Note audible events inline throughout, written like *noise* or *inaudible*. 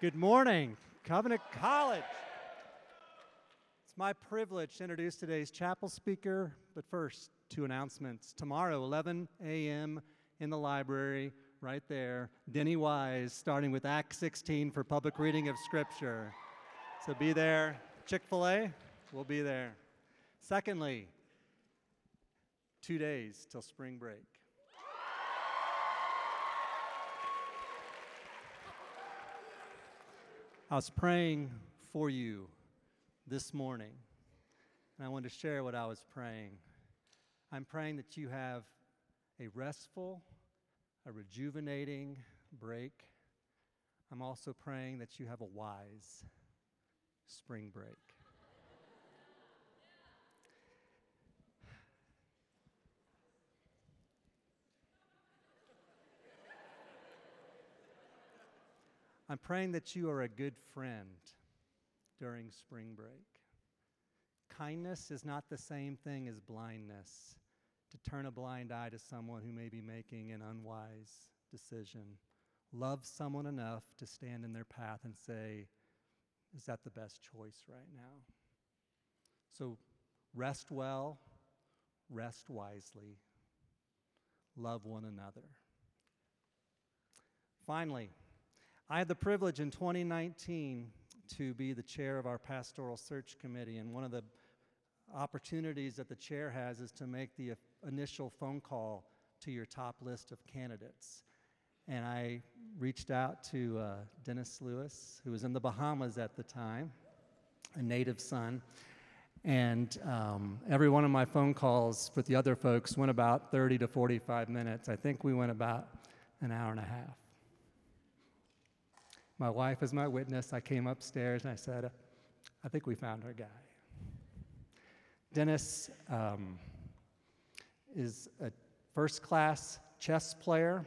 Good morning, Covenant College. It's my privilege to introduce today's chapel speaker, but first, two announcements. Tomorrow, 11 a.m. in the library, right there, Denny Wise, starting with Acts 16 for public reading of Scripture. So be there. Chick fil A, we'll be there. Secondly, two days till spring break. I was praying for you this morning, and I wanted to share what I was praying. I'm praying that you have a restful, a rejuvenating break. I'm also praying that you have a wise spring break. I'm praying that you are a good friend during spring break. Kindness is not the same thing as blindness, to turn a blind eye to someone who may be making an unwise decision. Love someone enough to stand in their path and say, Is that the best choice right now? So rest well, rest wisely, love one another. Finally, I had the privilege in 2019 to be the chair of our pastoral search committee, and one of the opportunities that the chair has is to make the initial phone call to your top list of candidates. And I reached out to uh, Dennis Louis, who was in the Bahamas at the time, a native son. And um, every one of my phone calls with the other folks went about 30 to 45 minutes. I think we went about an hour and a half. My wife is my witness. I came upstairs and I said, I think we found our guy. Dennis um, is a first class chess player,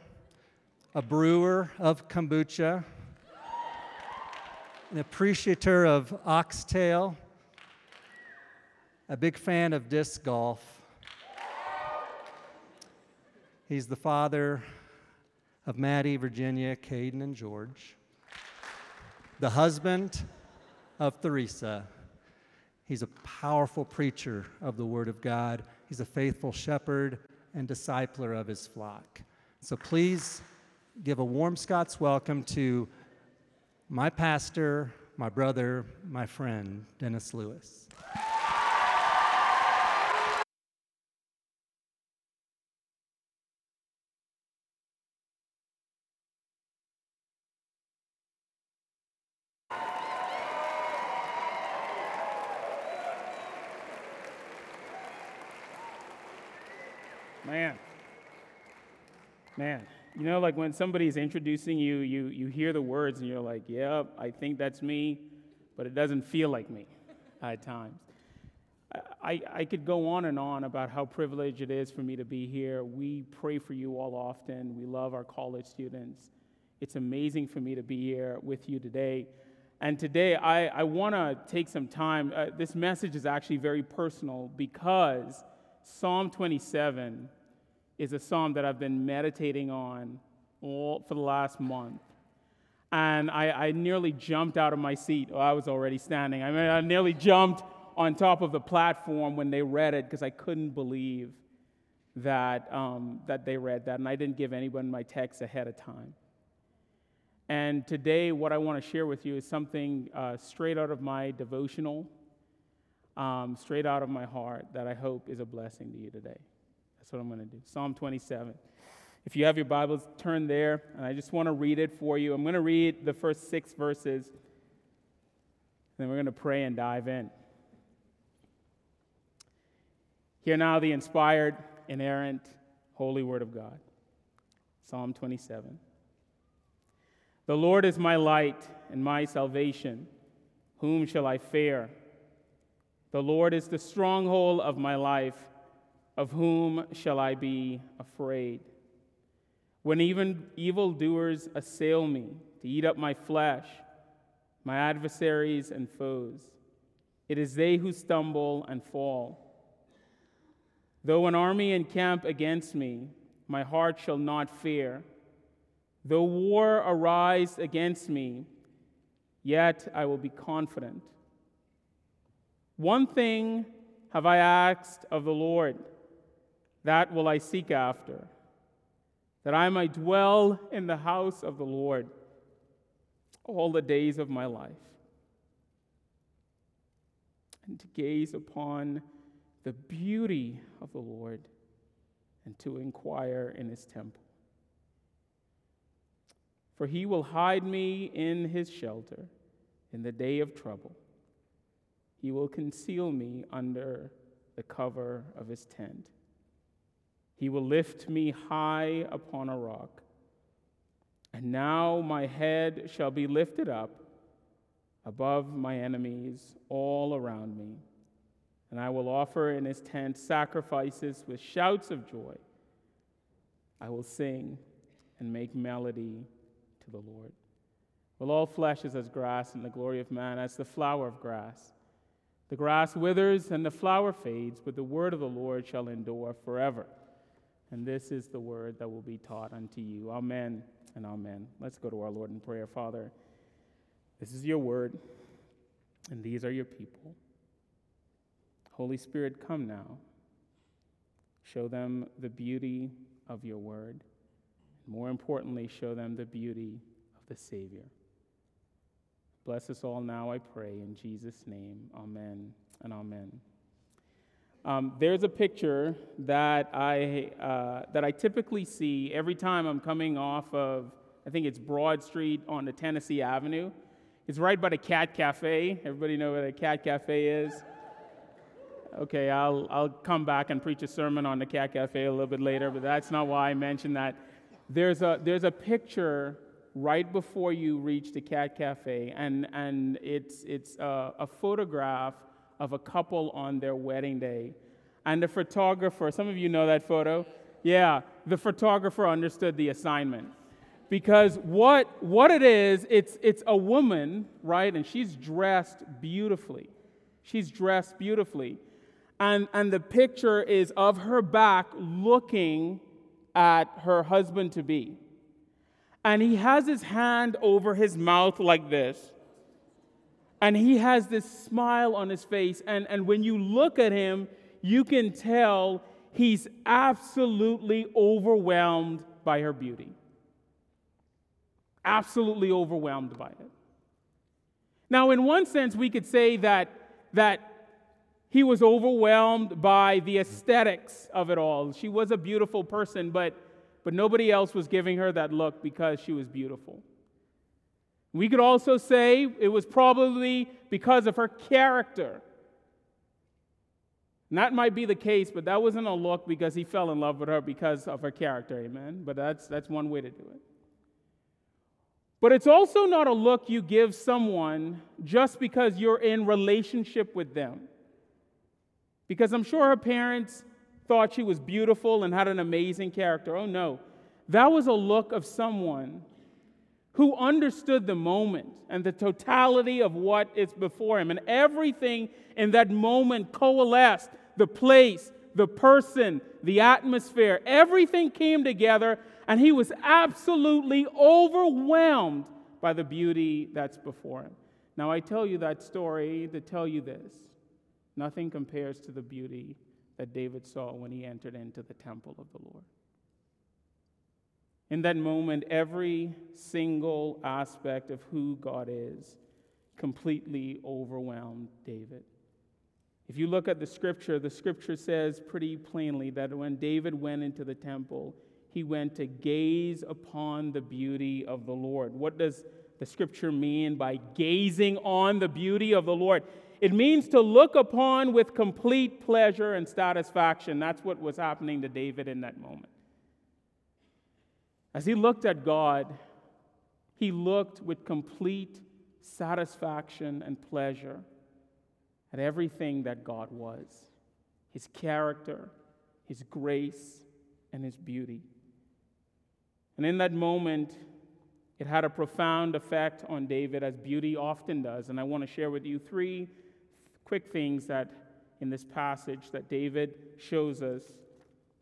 a brewer of kombucha, an appreciator of oxtail, a big fan of disc golf. He's the father of Maddie, Virginia, Caden, and George the husband of Theresa. He's a powerful preacher of the Word of God. He's a faithful shepherd and discipler of his flock. So please give a warm Scots welcome to my pastor, my brother, my friend, Dennis Louis. Man. Man. You know, like when somebody's introducing you, you, you hear the words and you're like, yeah, I think that's me, but it doesn't feel like me *laughs* at times. I, I could go on and on about how privileged it is for me to be here. We pray for you all often. We love our college students. It's amazing for me to be here with you today. And today, I, I want to take some time. Uh, this message is actually very personal because Psalm 27 is a psalm that I've been meditating on all for the last month. And I, I nearly jumped out of my seat. Oh, I was already standing. I mean, I nearly jumped on top of the platform when they read it because I couldn't believe that, um, that they read that. And I didn't give anyone my text ahead of time. And today, what I want to share with you is something uh, straight out of my devotional, um, straight out of my heart, that I hope is a blessing to you today. That's what I'm going to do. Psalm 27. If you have your Bibles, turn there, and I just want to read it for you. I'm going to read the first six verses, and then we're going to pray and dive in. Hear now the inspired, inerrant, holy word of God. Psalm 27. The Lord is my light and my salvation. Whom shall I fear? The Lord is the stronghold of my life. Of whom shall I be afraid? When even evildoers assail me to eat up my flesh, my adversaries and foes, it is they who stumble and fall. Though an army encamp against me, my heart shall not fear. Though war arise against me, yet I will be confident. One thing have I asked of the Lord, that will I seek after, that I might dwell in the house of the Lord all the days of my life, and to gaze upon the beauty of the Lord and to inquire in his temple. For he will hide me in his shelter in the day of trouble. He will conceal me under the cover of his tent. He will lift me high upon a rock. And now my head shall be lifted up above my enemies all around me. And I will offer in his tent sacrifices with shouts of joy. I will sing and make melody to the Lord. Well, all flesh is as grass, and the glory of man as the flower of grass. The grass withers and the flower fades, but the word of the Lord shall endure forever. And this is the word that will be taught unto you. Amen and amen. Let's go to our Lord in prayer. Father, this is your word, and these are your people. Holy Spirit, come now. Show them the beauty of your word. And more importantly, show them the beauty of the Savior. Bless us all now, I pray, in Jesus' name. Amen and amen. Um, there's a picture that I, uh, that I typically see every time I'm coming off of, I think it's Broad Street on the Tennessee Avenue. It's right by the Cat Cafe. Everybody know where the Cat Cafe is? Okay, I'll, I'll come back and preach a sermon on the Cat Cafe a little bit later, but that's not why I mentioned that. There's a, there's a picture right before you reach the Cat Cafe, and, and it's, it's a, a photograph of a couple on their wedding day. And the photographer, some of you know that photo? Yeah, the photographer understood the assignment. Because what, what it is, it's, it's a woman, right? And she's dressed beautifully. She's dressed beautifully. And, and the picture is of her back looking at her husband to be. And he has his hand over his mouth like this. And he has this smile on his face. And, and when you look at him, you can tell he's absolutely overwhelmed by her beauty. Absolutely overwhelmed by it. Now, in one sense, we could say that, that he was overwhelmed by the aesthetics of it all. She was a beautiful person, but, but nobody else was giving her that look because she was beautiful. We could also say it was probably because of her character. And that might be the case, but that wasn't a look because he fell in love with her because of her character, amen? But that's, that's one way to do it. But it's also not a look you give someone just because you're in relationship with them. Because I'm sure her parents thought she was beautiful and had an amazing character. Oh no. That was a look of someone who understood the moment and the totality of what is before him. And everything in that moment coalesced the place, the person, the atmosphere, everything came together and he was absolutely overwhelmed by the beauty that's before him. Now, I tell you that story to tell you this nothing compares to the beauty that David saw when he entered into the temple of the Lord. In that moment, every single aspect of who God is completely overwhelmed David. If you look at the scripture, the scripture says pretty plainly that when David went into the temple, he went to gaze upon the beauty of the Lord. What does the scripture mean by gazing on the beauty of the Lord? It means to look upon with complete pleasure and satisfaction. That's what was happening to David in that moment. As he looked at God, he looked with complete satisfaction and pleasure at everything that God was his character, his grace, and his beauty. And in that moment, it had a profound effect on David, as beauty often does. And I want to share with you three quick things that in this passage that David shows us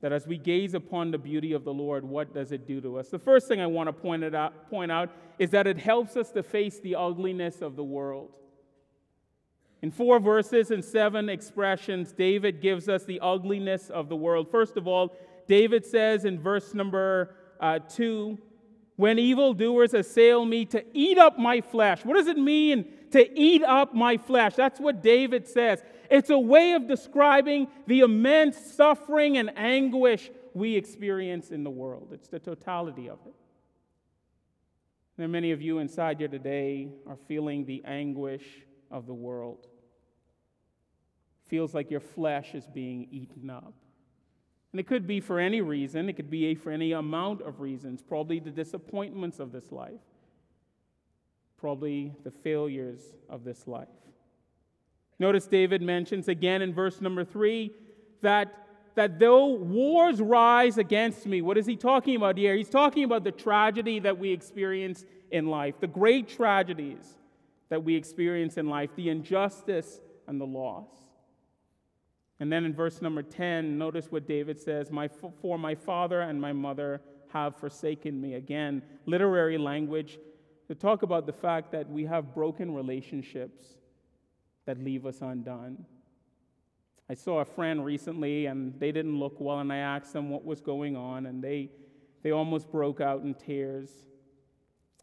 that as we gaze upon the beauty of the Lord, what does it do to us? The first thing I want to point, it out, point out is that it helps us to face the ugliness of the world. In four verses and seven expressions, David gives us the ugliness of the world. First of all, David says in verse number uh, two, when evildoers assail me to eat up my flesh. What does it mean to eat up my flesh? That's what David says. It's a way of describing the immense suffering and anguish we experience in the world. It's the totality of it. There are many of you inside here today are feeling the anguish of the world. Feels like your flesh is being eaten up. And it could be for any reason, it could be for any amount of reasons, probably the disappointments of this life, probably the failures of this life. Notice David mentions again in verse number three that, that though wars rise against me, what is he talking about here? He's talking about the tragedy that we experience in life, the great tragedies that we experience in life, the injustice and the loss. And then in verse number 10, notice what David says my, For my father and my mother have forsaken me. Again, literary language to talk about the fact that we have broken relationships that leave us undone. I saw a friend recently and they didn't look well, and I asked them what was going on, and they, they almost broke out in tears.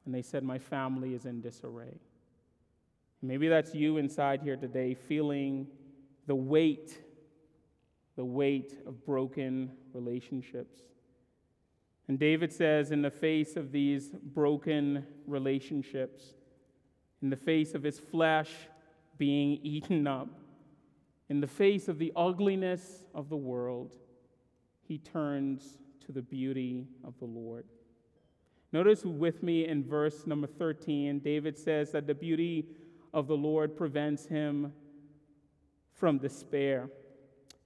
And they said, My family is in disarray. Maybe that's you inside here today, feeling the weight the weight of broken relationships. And David says, in the face of these broken relationships, in the face of his flesh being eaten up, in the face of the ugliness of the world, he turns to the beauty of the Lord. Notice with me in verse number 13, David says that the beauty of the Lord prevents him from despair.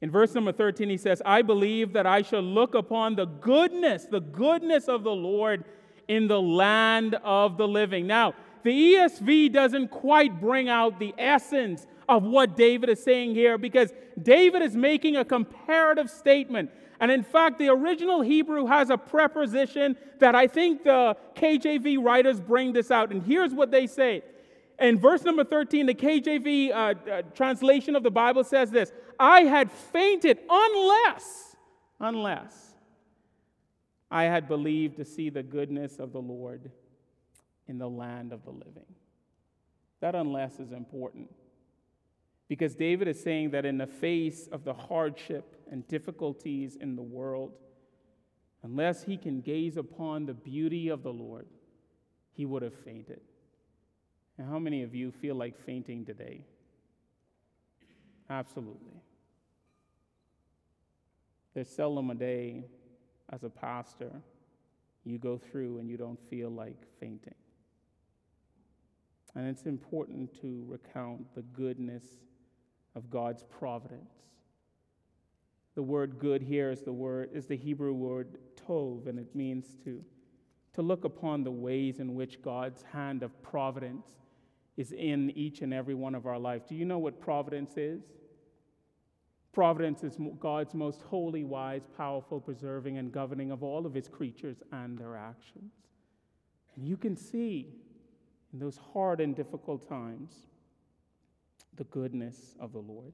In verse number 13, he says, I believe that I shall look upon the goodness, the goodness of the Lord in the land of the living. Now, the ESV doesn't quite bring out the essence of what David is saying here because David is making a comparative statement. And in fact, the original Hebrew has a preposition that I think the KJV writers bring this out. And here's what they say in verse number 13, the KJV uh, uh, translation of the Bible says this I had fainted unless, unless I had believed to see the goodness of the Lord in the land of the living. That unless is important. Because David is saying that in the face of the hardship and difficulties in the world, unless he can gaze upon the beauty of the Lord, he would have fainted. And how many of you feel like fainting today? Absolutely. There's seldom a day as a pastor you go through and you don't feel like fainting. And it's important to recount the goodness of God's providence. The word good here is the word is the Hebrew word tov, and it means to, to look upon the ways in which God's hand of providence is in each and every one of our lives. Do you know what providence is? Providence is God's most holy, wise, powerful, preserving, and governing of all of his creatures and their actions. And you can see in those hard and difficult times the goodness of the Lord.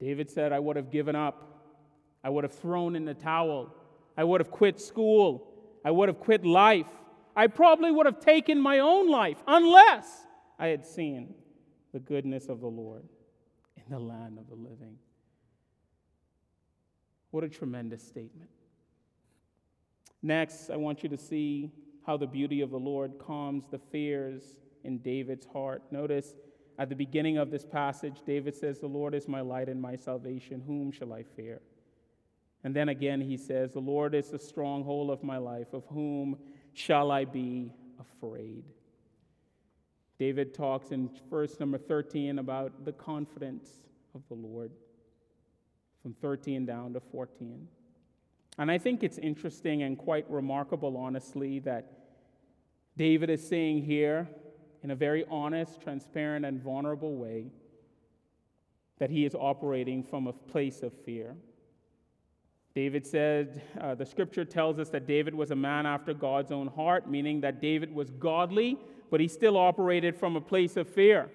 David said, I would have given up. I would have thrown in the towel. I would have quit school. I would have quit life. I probably would have taken my own life unless I had seen the goodness of the Lord in the land of the living. What a tremendous statement. Next, I want you to see how the beauty of the Lord calms the fears in David's heart. Notice at the beginning of this passage, David says, The Lord is my light and my salvation. Whom shall I fear? And then again, he says, The Lord is the stronghold of my life. Of whom shall I be afraid? David talks in verse number 13 about the confidence of the Lord, from 13 down to 14. And I think it's interesting and quite remarkable, honestly, that David is saying here, in a very honest, transparent, and vulnerable way, that he is operating from a place of fear. David said, uh, the scripture tells us that David was a man after God's own heart, meaning that David was godly, but he still operated from a place of fear.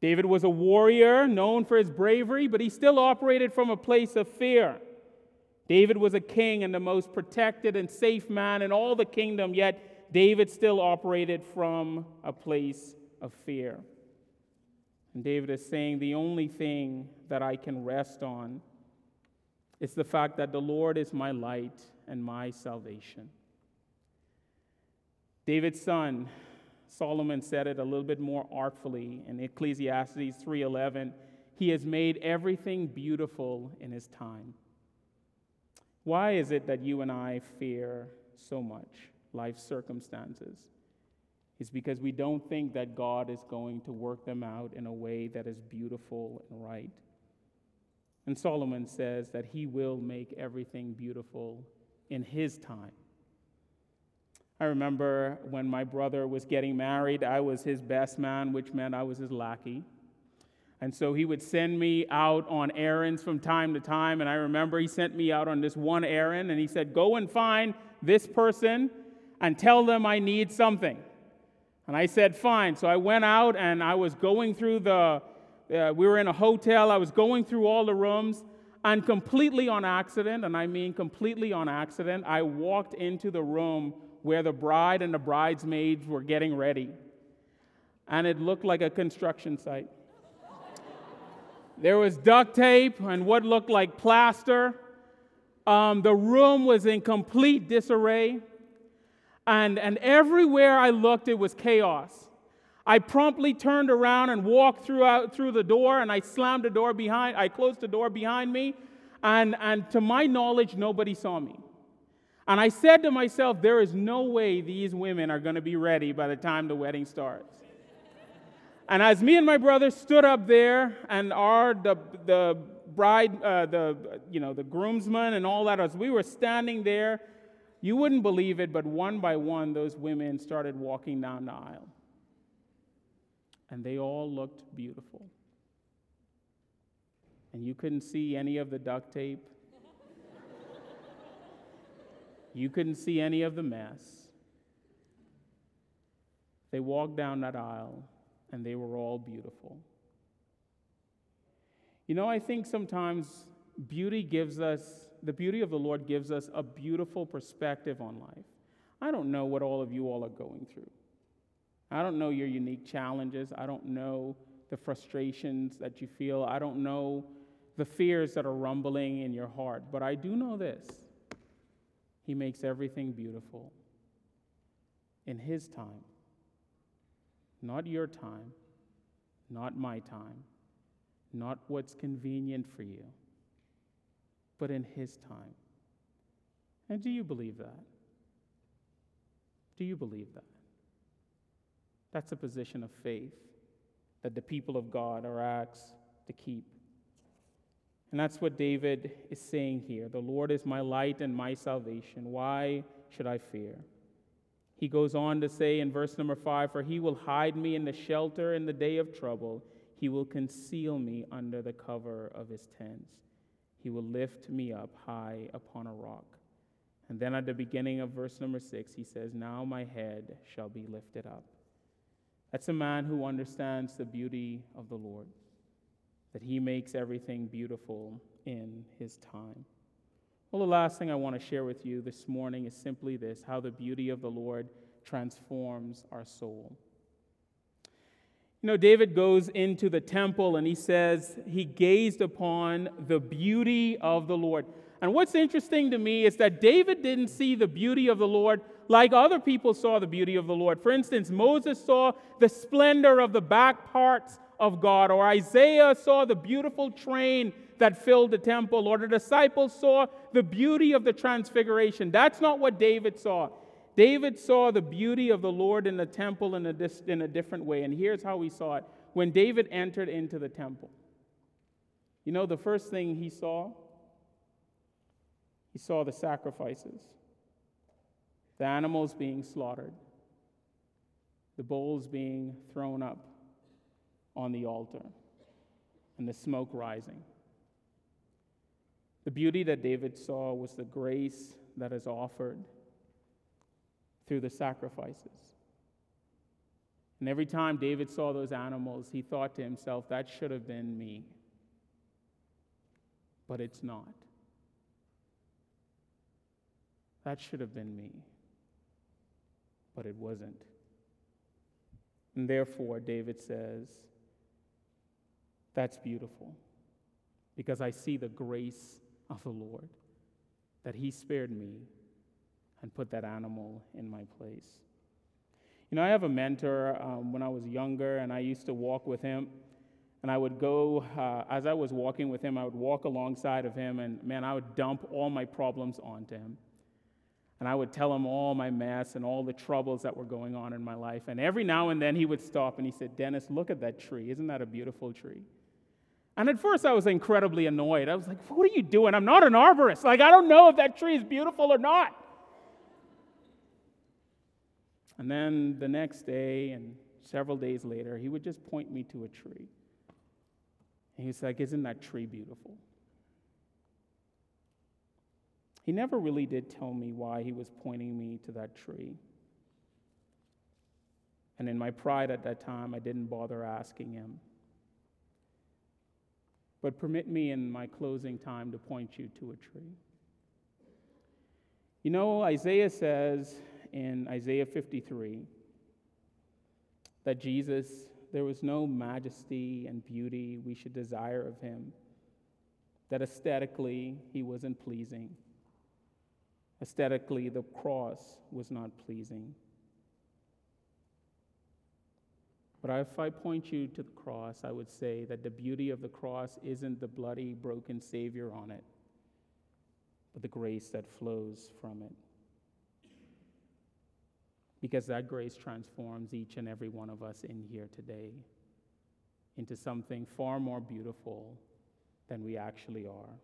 David was a warrior known for his bravery, but he still operated from a place of fear. David was a king and the most protected and safe man in all the kingdom, yet David still operated from a place of fear. And David is saying, The only thing that I can rest on is the fact that the Lord is my light and my salvation. David's son, Solomon said it a little bit more artfully in Ecclesiastes 3:11, he has made everything beautiful in his time. Why is it that you and I fear so much life circumstances? It's because we don't think that God is going to work them out in a way that is beautiful and right. And Solomon says that he will make everything beautiful in his time. I remember when my brother was getting married, I was his best man, which meant I was his lackey. And so he would send me out on errands from time to time. And I remember he sent me out on this one errand and he said, Go and find this person and tell them I need something. And I said, Fine. So I went out and I was going through the, uh, we were in a hotel. I was going through all the rooms. And completely on accident, and I mean completely on accident, I walked into the room where the bride and the bridesmaids were getting ready. And it looked like a construction site. there was duct tape and what looked like plaster. Um, the room was in complete disarray. And, and everywhere I looked, it was chaos. I promptly turned around and walked throughout, through the door, and I slammed the door behind, I closed the door behind me, and, and to my knowledge, nobody saw me. And I said to myself, there is no way these women are going to be ready by the time the wedding starts. and as me and my brother stood up there, and our the, the bride, uh, the you know the groomsmen and all that, as we were standing there, you wouldn't believe it, but one by one, those women started walking down the aisle and they all looked beautiful. And you couldn't see any of the duct tape. You couldn't see any of the mess. They walked down that aisle and they were all beautiful. You know, I think sometimes beauty gives us, the beauty of the Lord gives us a beautiful perspective on life. I don't know what all of you all are going through. I don't know your unique challenges. I don't know the frustrations that you feel. I don't know the fears that are rumbling in your heart. But I do know this He makes everything beautiful in His time, not your time, not my time, not what's convenient for you, but in His time. And do you believe that? Do you believe that? That's a position of faith that the people of God are asked to keep. And that's what David is saying here. The Lord is my light and my salvation. Why should I fear? He goes on to say in verse number five, For he will hide me in the shelter in the day of trouble. He will conceal me under the cover of his tents. He will lift me up high upon a rock. And then at the beginning of verse number six, he says, Now my head shall be lifted up. That's a man who understands the beauty of the Lord, that he makes everything beautiful in his time. Well, the last thing I want to share with you this morning is simply this how the beauty of the Lord transforms our soul. You know, David goes into the temple and he says he gazed upon the beauty of the Lord. And what's interesting to me is that David didn't see the beauty of the Lord like other people saw the beauty of the Lord. For instance, Moses saw the splendor of the back parts of God, or Isaiah saw the beautiful train that filled the temple, or the disciples saw the beauty of the transfiguration. That's not what David saw. David saw the beauty of the Lord in the temple in a, in a different way, and here's how he saw it. When David entered into the temple, you know, the first thing he saw, he saw the sacrifices the animals being slaughtered, the bowls being thrown up on the altar, and the smoke rising. The beauty that David saw was the grace that is offered through the sacrifices. And every time David saw those animals, he thought to himself, that should have been me. But it's not. That should have been me. But it wasn't. And therefore, David says, That's beautiful because I see the grace of the Lord, that He spared me and put that animal in my place. You know, I have a mentor um, when I was younger, and I used to walk with him. And I would go, uh, as I was walking with him, I would walk alongside of him, and man, I would dump all my problems onto him. And I would tell him all my mess and all the troubles that were going on in my life. And every now and then he would stop and he said, Dennis, look at that tree. Isn't that a beautiful tree? And at first I was incredibly annoyed. I was like, what are you doing? I'm not an arborist. Like, I don't know if that tree is beautiful or not. And then the next day and several days later, he would just point me to a tree. And he was like, Isn't that tree beautiful? He never really did tell me why he was pointing me to that tree. And in my pride at that time, I didn't bother asking him. But permit me in my closing time to point you to a tree. You know, Isaiah says in Isaiah 53 that Jesus, there was no majesty and beauty we should desire of him, that aesthetically he wasn't pleasing. Aesthetically, the cross was not pleasing. But if I point you to the cross, I would say that the beauty of the cross isn't the bloody, broken Savior on it, but the grace that flows from it. Because that grace transforms each and every one of us in here today into something far more beautiful than we actually are.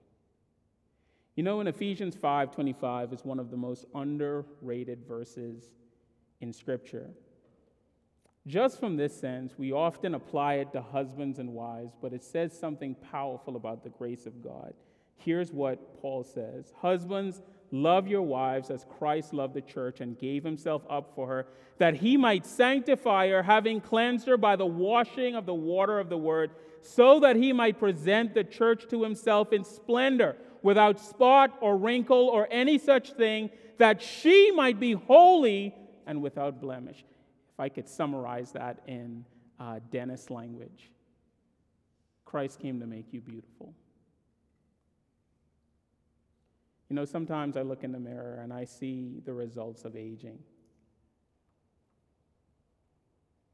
You know, in Ephesians 5:25 is one of the most underrated verses in Scripture. Just from this sense, we often apply it to husbands and wives, but it says something powerful about the grace of God. Here's what Paul says Husbands, love your wives as Christ loved the church and gave himself up for her, that he might sanctify her, having cleansed her by the washing of the water of the word, so that he might present the church to himself in splendor, without spot or wrinkle or any such thing, that she might be holy and without blemish. I could summarize that in uh, Dennis language, Christ came to make you beautiful. You know, sometimes I look in the mirror and I see the results of aging.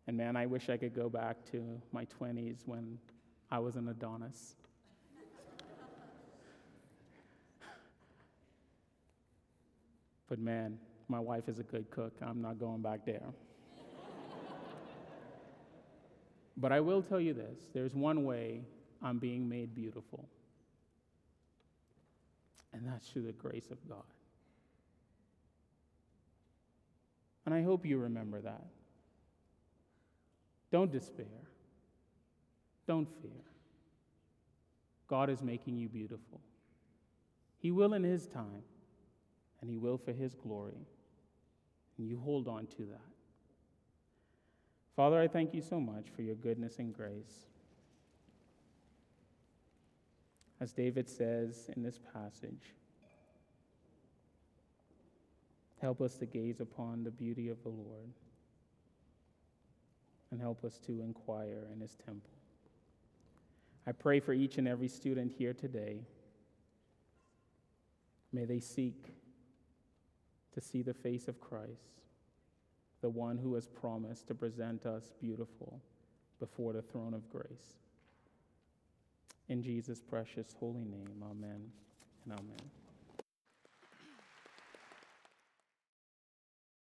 And man, I wish I could go back to my 20s when I was an Adonis. *laughs* but man, my wife is a good cook. I'm not going back there. But I will tell you this there's one way I'm being made beautiful and that's through the grace of God. And I hope you remember that. Don't despair. Don't fear. God is making you beautiful. He will in His time, and He will for His glory. And you hold on to that. Father, I thank you so much for your goodness and grace. as David says in this passage. Help us to gaze upon the beauty of the Lord and help us to inquire in his temple. I pray for each and every student here today. May they seek to see the face of Christ, the one who has promised to present us beautiful before the throne of grace. In Jesus' precious holy name, amen and amen.